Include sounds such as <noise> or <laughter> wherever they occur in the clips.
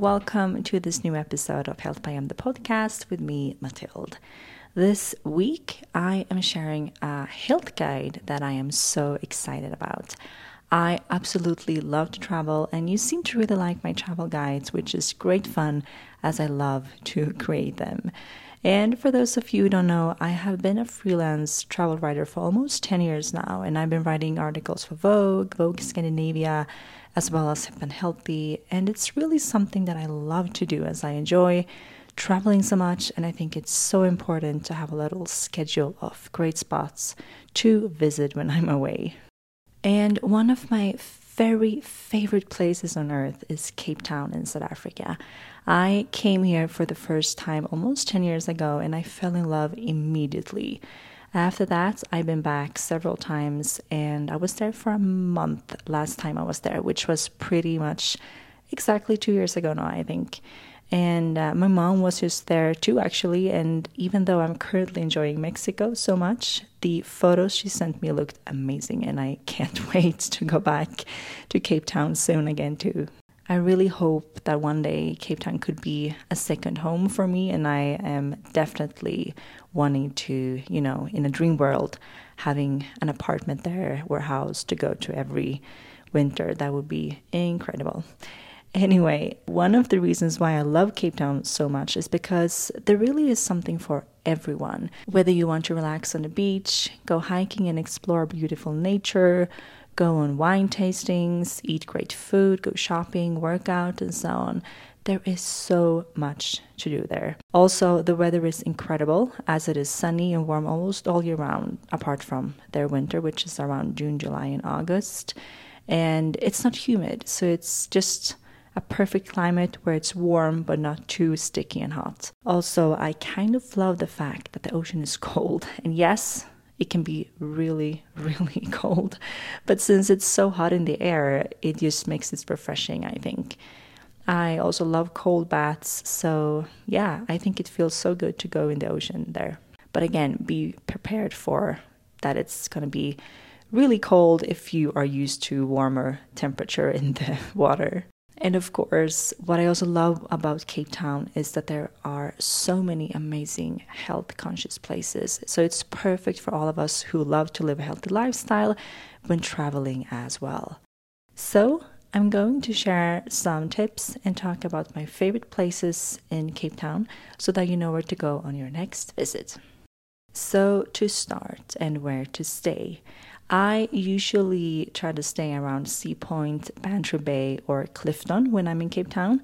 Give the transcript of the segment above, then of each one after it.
Welcome to this new episode of Health by M, the podcast with me, Mathilde. This week, I am sharing a health guide that I am so excited about. I absolutely love to travel, and you seem to really like my travel guides, which is great fun as I love to create them. And for those of you who don't know, I have been a freelance travel writer for almost 10 years now, and I've been writing articles for Vogue, Vogue Scandinavia, as well as Hip and Healthy. And it's really something that I love to do as I enjoy traveling so much. And I think it's so important to have a little schedule of great spots to visit when I'm away. And one of my very favorite places on earth is Cape Town in South Africa. I came here for the first time almost 10 years ago and I fell in love immediately. After that, I've been back several times and I was there for a month last time I was there, which was pretty much exactly two years ago now, I think. And uh, my mom was just there too, actually. And even though I'm currently enjoying Mexico so much, the photos she sent me looked amazing. And I can't <laughs> wait to go back to Cape Town soon again, too. I really hope that one day Cape Town could be a second home for me, and I am definitely wanting to, you know, in a dream world, having an apartment there, warehouse to go to every winter. That would be incredible. Anyway, one of the reasons why I love Cape Town so much is because there really is something for everyone. Whether you want to relax on the beach, go hiking and explore beautiful nature, go on wine tastings, eat great food, go shopping, work out, and so on. There is so much to do there. Also, the weather is incredible as it is sunny and warm almost all year round, apart from their winter, which is around June, July, and August. And it's not humid, so it's just a perfect climate where it's warm but not too sticky and hot. Also, I kind of love the fact that the ocean is <laughs> cold. And yes, it can be really, <laughs> really cold. But since it's so hot in the air, it just makes it refreshing, I think. I also love cold baths, so yeah, I think it feels so good to go in the ocean there. But again, be prepared for that it's going to be really cold if you are used to warmer temperature in the <laughs> water. And of course, what I also love about Cape Town is that there are so many amazing health conscious places. So it's perfect for all of us who love to live a healthy lifestyle when traveling as well. So, I'm going to share some tips and talk about my favorite places in Cape Town so that you know where to go on your next visit. So, to start and where to stay, I usually try to stay around Sea Point, Bantry Bay, or Clifton when I'm in Cape Town,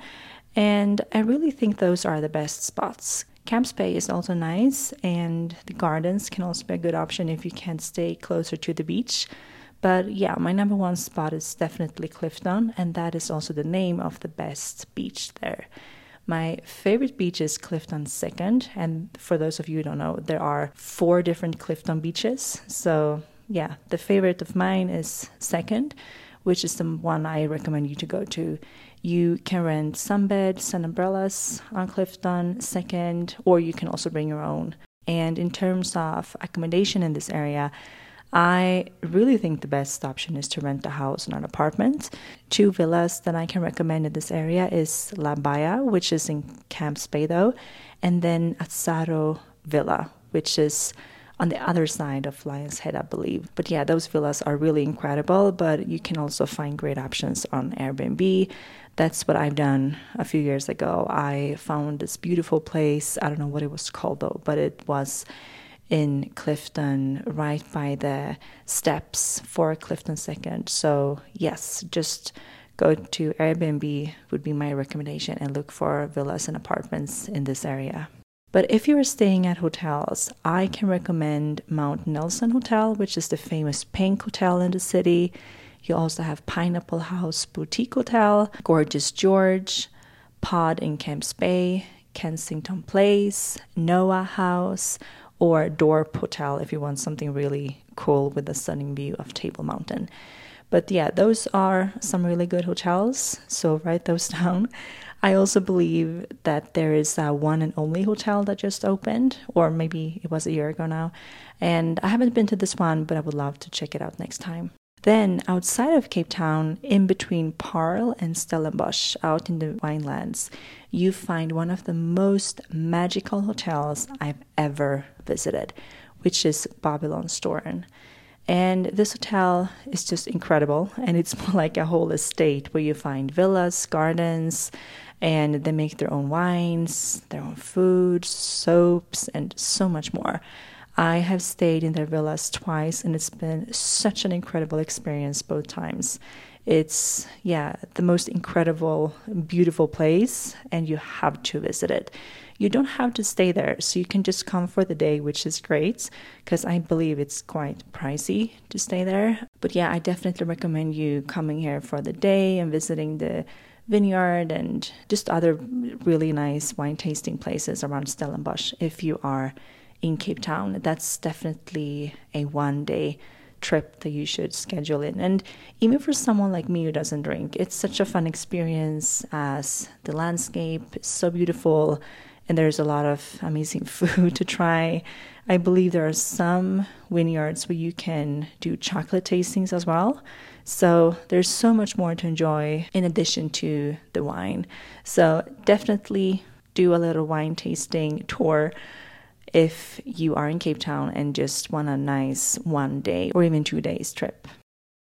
and I really think those are the best spots. Camps Bay is also nice, and the gardens can also be a good option if you can't stay closer to the beach. But yeah, my number one spot is definitely Clifton, and that is also the name of the best beach there. My favorite beach is Clifton Second, and for those of you who don't know, there are four different Clifton beaches. So yeah, the favorite of mine is Second, which is the one I recommend you to go to. You can rent sunbeds and umbrellas on Clifton Second, or you can also bring your own. And in terms of accommodation in this area, I really think the best option is to rent a house or an apartment. Two villas that I can recommend in this area is La Baia, which is in Bay though, and then Azzaro Villa, which is on the other side of Lion's Head, I believe. But yeah, those villas are really incredible, but you can also find great options on Airbnb. That's what I've done a few years ago. I found this beautiful place. I don't know what it was called though, but it was in Clifton, right by the steps for Clifton Second. So, yes, just go to Airbnb, would be my recommendation, and look for villas and apartments in this area. But if you are staying at hotels, I can recommend Mount Nelson Hotel, which is the famous pink hotel in the city. You also have Pineapple House Boutique Hotel, Gorgeous George, Pod in Camps Bay, Kensington Place, Noah House, or Dorp Hotel if you want something really cool with a stunning view of Table Mountain. But yeah, those are some really good hotels, so write those <laughs> down. I also believe that there is a one and only hotel that just opened, or maybe it was a year ago now. And I haven't been to this one, but I would love to check it out next time. Then, outside of Cape Town, in between Paarl and Stellenbosch, out in the winelands, you find one of the most magical hotels I've ever visited, which is Babylonstoren. And this hotel is just incredible, and it's <laughs> more like a whole estate where you find villas, gardens, and they make their own wines, their own food, soaps, and so much more. I have stayed in their villas twice, and it's been such an incredible experience both times. It's, yeah, the most incredible, beautiful place, and you have to visit it. You don't have to stay there, so you can just come for the day, which is great because I believe it's quite pricey to stay there. But yeah, I definitely recommend you coming here for the day and visiting the vineyard and just other really nice wine tasting places around Stellenbosch if you are in Cape Town. That's definitely a one day trip that you should schedule in. And even for someone like me who doesn't drink, it's such a fun experience as the landscape is so beautiful and there's a lot of amazing <laughs> food to try. I believe there are some vineyards where you can do chocolate tastings as well. So there's so much more to enjoy in addition to the wine. So definitely do a little wine tasting tour if you are in Cape Town and just want a nice one day or even two days trip.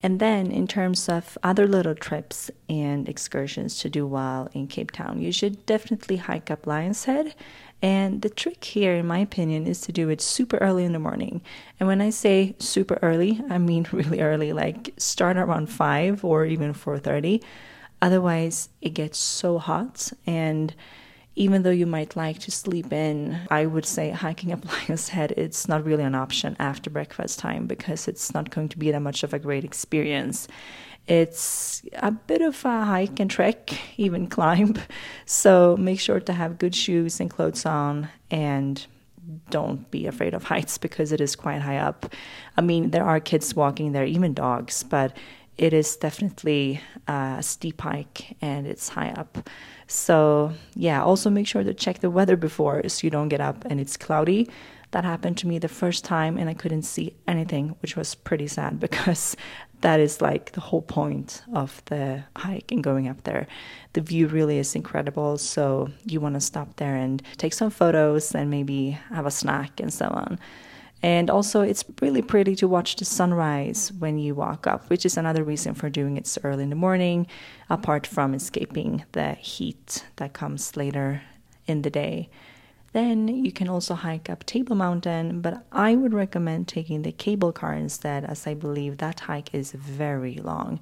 And then, in terms of other little trips and excursions to do while in Cape Town, you should definitely hike up Lion's Head. And the trick here, in my opinion, is to do it super early in the morning. And when I say super early, I mean <laughs> really early, like start around 5 or even 4:30. Otherwise, it gets so hot and even though you might like to sleep in, I would say hiking up Lion's Head, it's not really an option after breakfast time because it's not going to be that much of a great experience. It's a bit of a hike and trek, even <laughs> climb. So make sure to have good shoes and clothes on and don't be afraid of heights because it is quite high up. I mean, there are kids walking there, even dogs, but it is definitely uh, a steep hike and it's high up. So, yeah, also make sure to check the weather before so you don't get up and it's cloudy. That happened to me the first time and I couldn't see anything, which was pretty sad <laughs> because that is like the whole point of the hike and going up there. The view really is incredible, so you want to stop there and take some photos and maybe have a snack and so on. And also, it's really pretty to watch the sunrise when you walk up, which is another reason for doing it so early in the morning, apart from escaping the heat that comes later in the day. Then you can also hike up Table Mountain, but I would recommend taking the cable car instead, as I believe that hike is very long.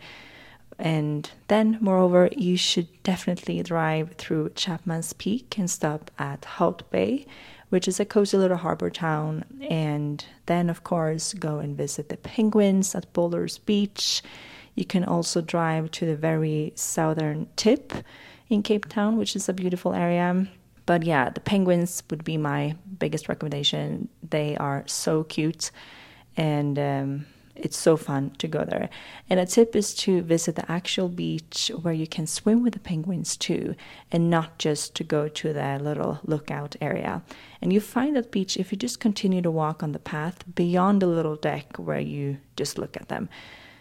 And then, moreover, you should definitely drive through Chapman's Peak and stop at Hout Bay, which is a cozy little harbor town. And then, of course, go and visit the penguins at Boulders Beach. You can also drive to the very southern tip in Cape Town, which is a beautiful area. But yeah, the penguins would be my biggest recommendation. They are so cute and um, it's so fun to go there. And a tip is to visit the actual beach where you can swim with the penguins too, and not just to go to the little lookout area. And you find that beach if you just continue to walk on the path beyond the little deck where you just look at them.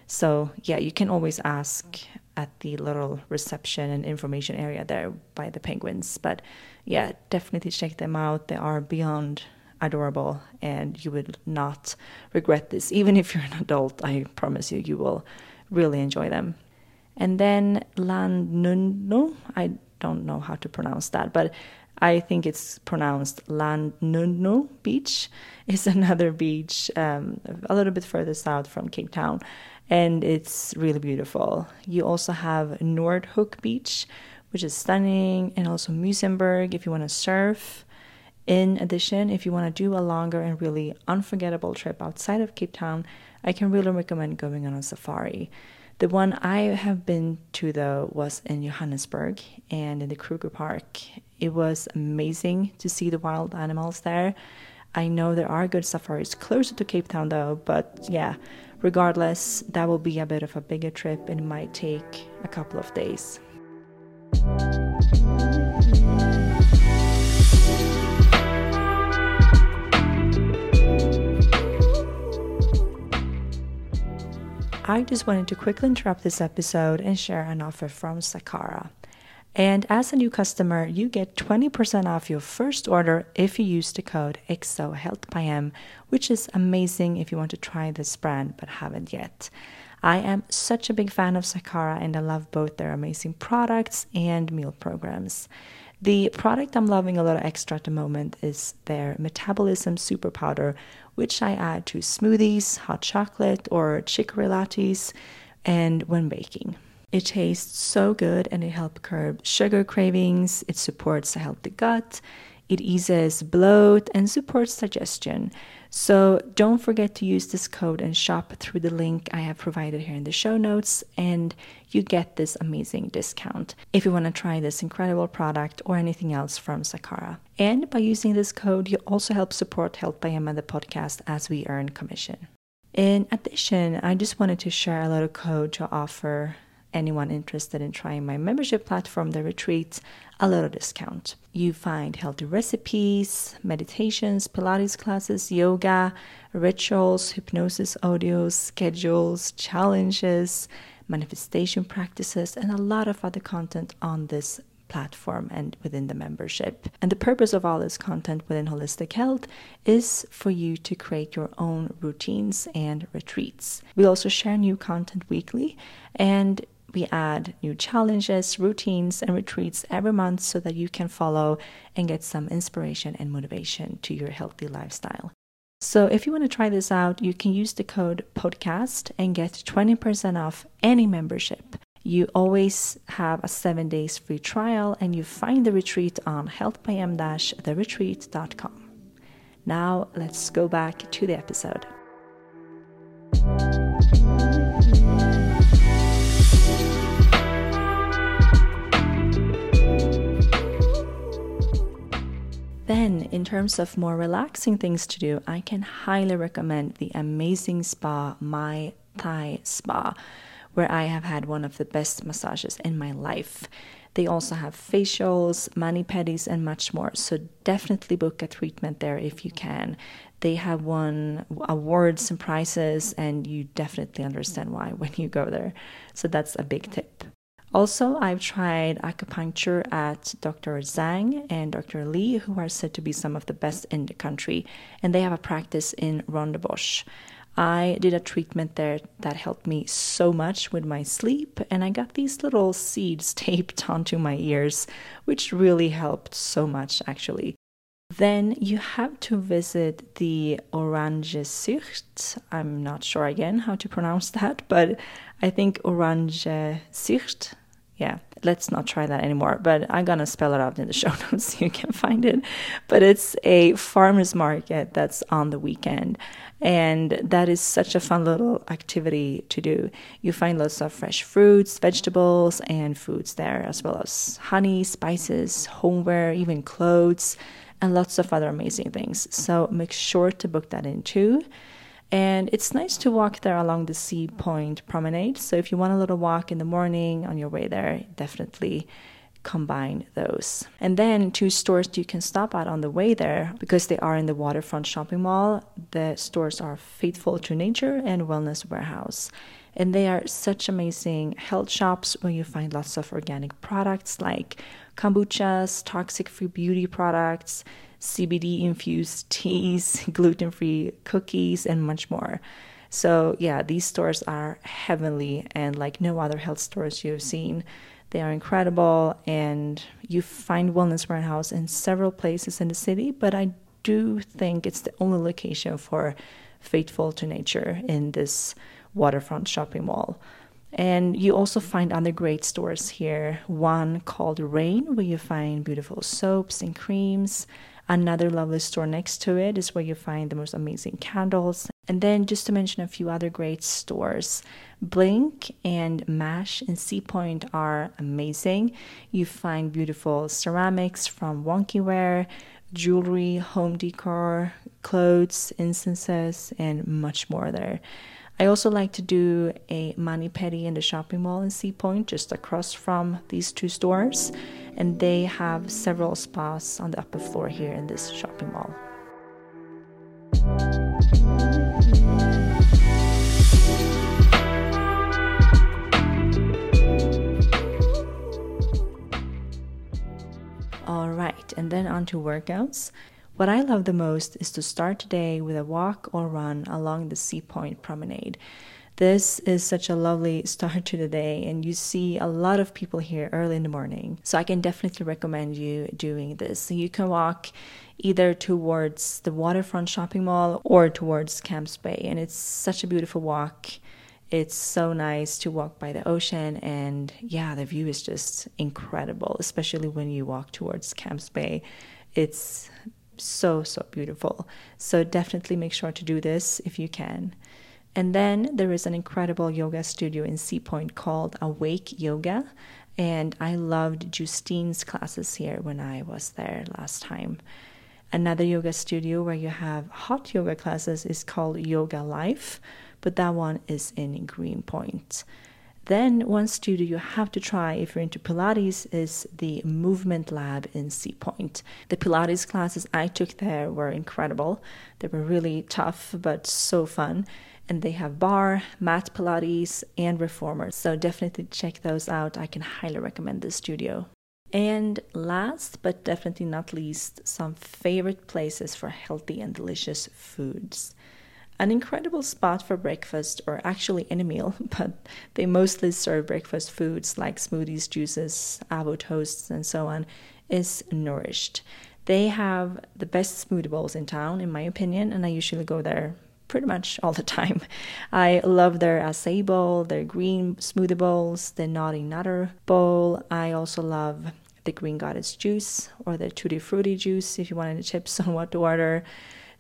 So, yeah, you can always ask at the little reception and information area there by the penguins. But yeah, definitely check them out. They are beyond adorable and you will not regret this. Even if you're an adult, I promise you, you will really enjoy them. And then Llandudno, I don't know how to pronounce that, but I think it's pronounced Llandudno Beach, is <laughs> another beach um, a little bit further south from Cape Town, and it's really beautiful. You also have Noordhoek Beach, which is stunning, and also Muizenberg if you want to surf. In addition, if you want to do a longer and really unforgettable trip outside of Cape Town, I can really recommend going on a safari. The one I have been to though was in Johannesburg and in the Kruger Park. It was amazing to see the wild animals there. I know there are good safaris closer to Cape Town though, but yeah, regardless, that will be a bit of a bigger trip and might take a couple of days. I just wanted to quickly interrupt this episode and share an offer from Sakara. And as a new customer, you get 20% off your first order if you use the code XOHealthByM, which is amazing if you want to try this brand but haven't yet. I am such a big fan of Sakara and I love both their amazing products and meal programs. The product I'm loving a little extra at the moment is their Metabolism Super Powder, which I add to smoothies, hot chocolate, or chicory lattes, and when baking. It tastes so good and it helps curb sugar cravings, it supports a healthy gut, it eases bloat and supports digestion. So don't forget to use this code and shop through the link I have provided here in the show notes, and you get this amazing discount if you want to try this incredible product or anything else from Sakara. And by using this code, you also help support Health by M the podcast as we earn commission. In addition, I just wanted to share a little code to offer anyone interested in trying my membership platform, The Retreat, a little discount. You find healthy recipes, meditations, Pilates classes, yoga, rituals, hypnosis audios, schedules, challenges, manifestation practices, and a lot of other content on this platform and within the membership. And the purpose of all this content within Holistic Health is for you to create your own routines and retreats. We also share new content weekly, and we add new challenges, routines, and retreats every month so that you can follow and get some inspiration and motivation to your healthy lifestyle. So, if you want to try this out, you can use the code PODCAST and get 20% off any membership. You always have a seven days free trial, and you find the retreat on healthbym-theretreat.com. Now, let's go back to the episode. Then, in terms of more relaxing things to do, I can highly recommend the amazing spa, My Thai Spa, where I have had one of the best massages in my life. They also have facials, mani pedis, and much more. So definitely book a treatment there if you can. They have won awards and prizes, and you definitely understand why when you go there. So that's a big tip. Also, I've tried acupuncture at Dr. Zhang and Dr. Lee, who are said to be some of the best in the country, and they have a practice in Rondebosch. I did a treatment there that helped me so much with my sleep, and I got these little seeds <laughs> taped onto my ears, which really helped so much actually. Then you have to visit the Oranjezicht. I'm not sure again how to pronounce <laughs> that, but I think Orange Sicht yeah, let's not try that anymore. But I'm gonna spell it out in the <laughs> show notes so you can find it. But it's a farmers market that's on the weekend, and that is such a fun little activity to do. You find lots of fresh fruits, vegetables, and foods there, as well as honey, spices, homeware, even clothes, and lots of other amazing things. So make sure to book that in too. And it's nice to walk there along the Sea Point promenade. So if you want a little walk in the morning on your way there, definitely combine those. And then two stores you can stop at on the way there because they are in the waterfront shopping mall. The stores are Faithful to Nature and Wellness Warehouse. And they are such amazing health shops where you find lots of organic products like kombuchas, toxic free beauty products, CBD infused teas, <laughs> gluten free cookies, and much more. So, yeah, these stores are heavenly and like no other health stores you've seen. They are incredible, and you find Wellness Warehouse in several places in the city, but I do think it's the only location for Faithful to Nature in this waterfront shopping mall. And you also find other great stores here. One called Rain, where you find beautiful soaps and creams. Another lovely store next to it is where you find the most amazing candles. And then, just to mention a few other great stores, Blink and Mash and Sea Point are amazing. You find beautiful ceramics from Wonkyware, jewelry, home decor, clothes, incenses, and much more there. I also like to do a mani pedi in the shopping mall in Sea Point, just across from these two stores, and they have several spas on the upper floor here in this shopping mall. All right, and then on to workouts. What I love the most is to start today with a walk or run along the Sea Point Promenade. This is such a lovely <laughs> start to the day, and you see a lot of people here early in the morning. So, I can definitely recommend you doing this. So you can walk either towards the waterfront shopping mall or towards Camps Bay, and it's such a beautiful walk. It's so nice to walk by the ocean, and yeah, the view is just incredible, especially when you walk towards Camps Bay. It's so, so beautiful. So, definitely make sure to do this if you can. And then there is an incredible yoga studio in Sea Point called Awake Yoga. And I loved Justine's classes here when I was there last time. Another yoga studio where you have hot yoga classes is called Yoga Life, but that one is in Greenpoint. Then, one studio you have to try if you're into Pilates is the Movement Lab in Sea Point. The Pilates classes I took there were incredible. They were really tough, but so fun and they have barre, mat Pilates, and reformers. So definitely check those out. I can highly recommend this studio. And last but definitely not least, some favorite places for healthy and delicious foods. An incredible spot for breakfast, or actually any meal, <laughs> but they mostly serve breakfast foods like smoothies, juices, avo toasts, and so on, is Nourished. They have the best smoothie bowls in town, in my opinion, and I usually go there pretty much <laughs> all the time. I love their acai bowl, their green smoothie bowls, the naughty nutter bowl. I also love the green goddess juice or the tutti frutti juice if you want any tips on what to <laughs> order.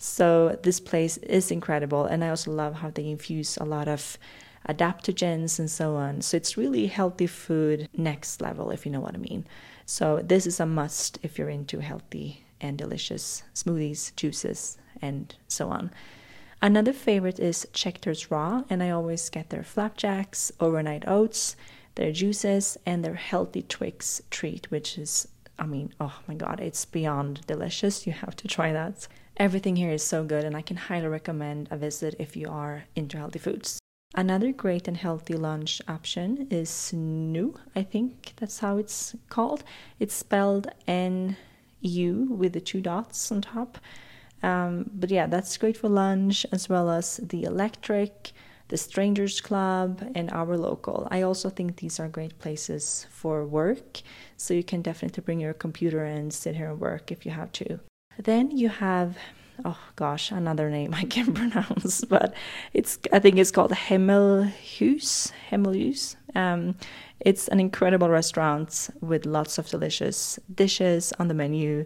So this place is incredible, and I also love how they infuse a lot of adaptogens and so on. So it's really healthy food next level, if you know what I mean. So this is a must if you're into healthy and delicious smoothies, juices, and so on. Another favorite is Scheckters Raw, and I always get their flapjacks, overnight oats, their juices, and their healthy Twix treat, which is, I mean, oh my god, it's beyond delicious. You have to try that. Everything here is so good, and I can highly recommend a visit if you are into healthy foods. Another great and healthy lunch option is Snu, I think that's how it's called. It's spelled N U with the two dots on top. Um, but yeah, that's great for lunch as well as the electric, the Strangers Club, and our local. I also think these are great places for work, so you can definitely bring your computer and sit here and work if you have to. Then you have oh gosh, another name I can't <laughs> pronounce, but it's I think it's called Hemelhuijs. Hemelhuijs. Um, it's an incredible restaurant with lots of delicious dishes on the menu.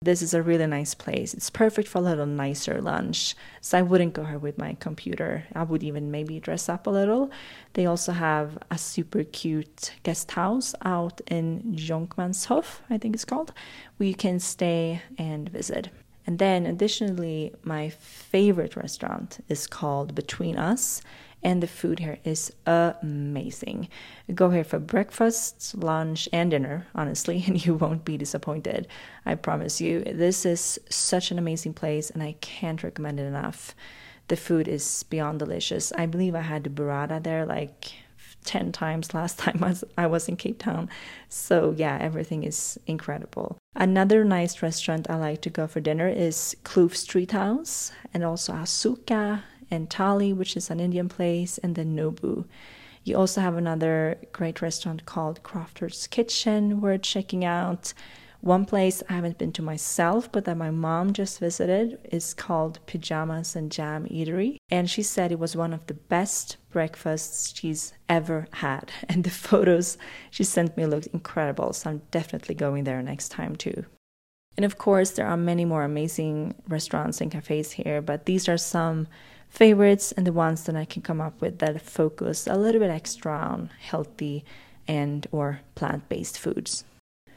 This is a really nice place. It's perfect for a little nicer lunch. So I wouldn't go here with my computer. I would even maybe dress up a little. They also have a super cute guest house out in Jonkmanshof, I think it's called, where you can stay and visit. And then additionally, my favorite restaurant is called Between Us and the food here is amazing. Go here for breakfast, lunch, and dinner, honestly, <laughs> and you won't be disappointed. I promise you. This is such an amazing place, and I can't recommend it enough. The food is beyond delicious. I believe I had the burrata there like 10 times <laughs> last time I was in Cape Town. So, yeah, everything is incredible. Another nice restaurant I like to go for dinner is Kloof Street House and also Asuka and Thali, which is an Indian place, and then Nobu. You also have another great restaurant called Crofter's Kitchen worth checking out. One place I haven't been to myself, but that my mom just visited, is called Pajamas and Jam Eatery. And she said it was one of the best breakfasts she's ever had. <laughs> And the photos she sent me looked incredible, so I'm definitely going there next time too. And of course, there are many more amazing restaurants and cafes here, but these are some favorites and the ones that I can come up with that focus a little bit extra on healthy and or plant-based foods.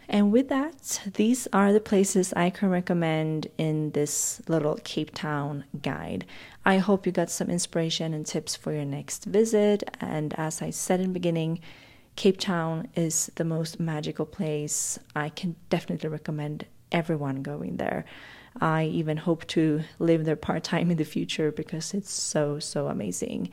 And with that, these are the places I can recommend in this little Cape Town guide. I hope you got some inspiration and tips for your next visit. And as I said in the beginning, Cape Town is the most magical place. I can definitely recommend everyone going there. I even hope to live there part time in the future because it's so, so amazing.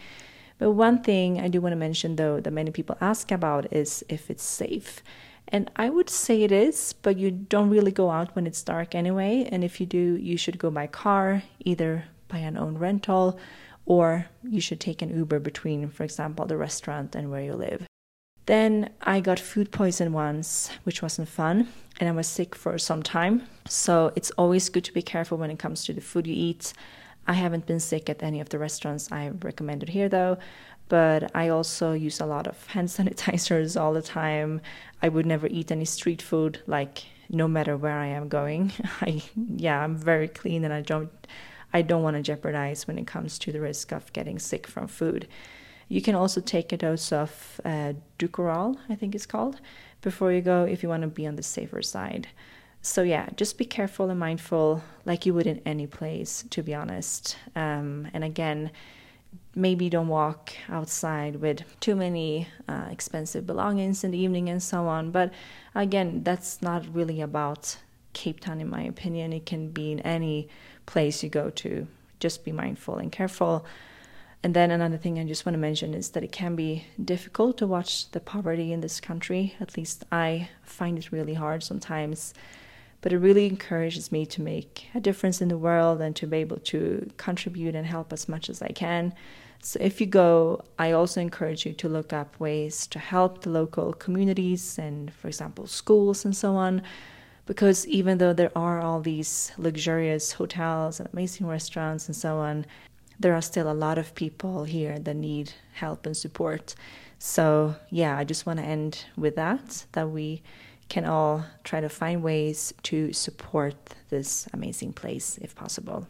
But one thing I do want to mention though that many people ask about is if it's safe. And I would say it is, but you don't really go out when it's dark anyway. And if you do, you should go by car, either by an own rental, or you should take an Uber between, for example, the restaurant and where you live. Then I got food poison once, which wasn't fun, and I was sick for some time. So it's always good to be careful when it comes to the food you eat. I haven't been sick at any of the restaurants I recommended here though, but I also use a lot of hand <laughs> sanitizers all the time. I would never eat any street food like no matter where I am going. <laughs> I yeah, I'm very clean and I don't I don't want to jeopardize when it comes to the risk of getting sick from food. You can also take a dose of uh, Dukoral, I think it's called, before you go if you want to be on the safer side. So, yeah, just be careful and mindful like you would in any place, to be honest. Um, and again, maybe don't walk outside with too many uh, expensive belongings in the evening and so on. But again, that's not really about Cape Town, in my opinion. It can be in any place you go to. Just be mindful and careful. And then another thing I just want to mention is that it can be difficult to watch the poverty in this country. At least I find it really hard sometimes. But it really encourages me to make a difference in the world and to be able to contribute and help as much as I can. So if you go, I also encourage you to look up ways to help the local communities and, for example, schools and so on. Because even though there are all these luxurious hotels and amazing restaurants and so on, there are still a lot of people here that need help and support. So, yeah, I just want to end with that that we can all try to find ways to support this amazing place if possible.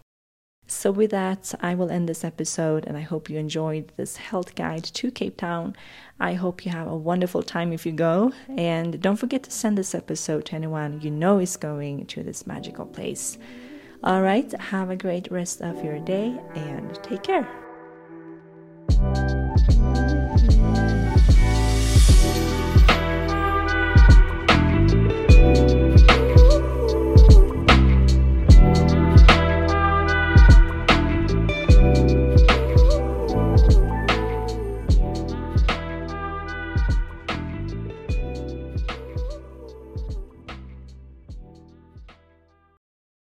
So, with that, I will end this episode and I hope you enjoyed this health guide to Cape Town. I hope you have a wonderful time if you go. And don't forget to send this episode to anyone you know is going to this magical place. All right, have a great rest of your day and take care.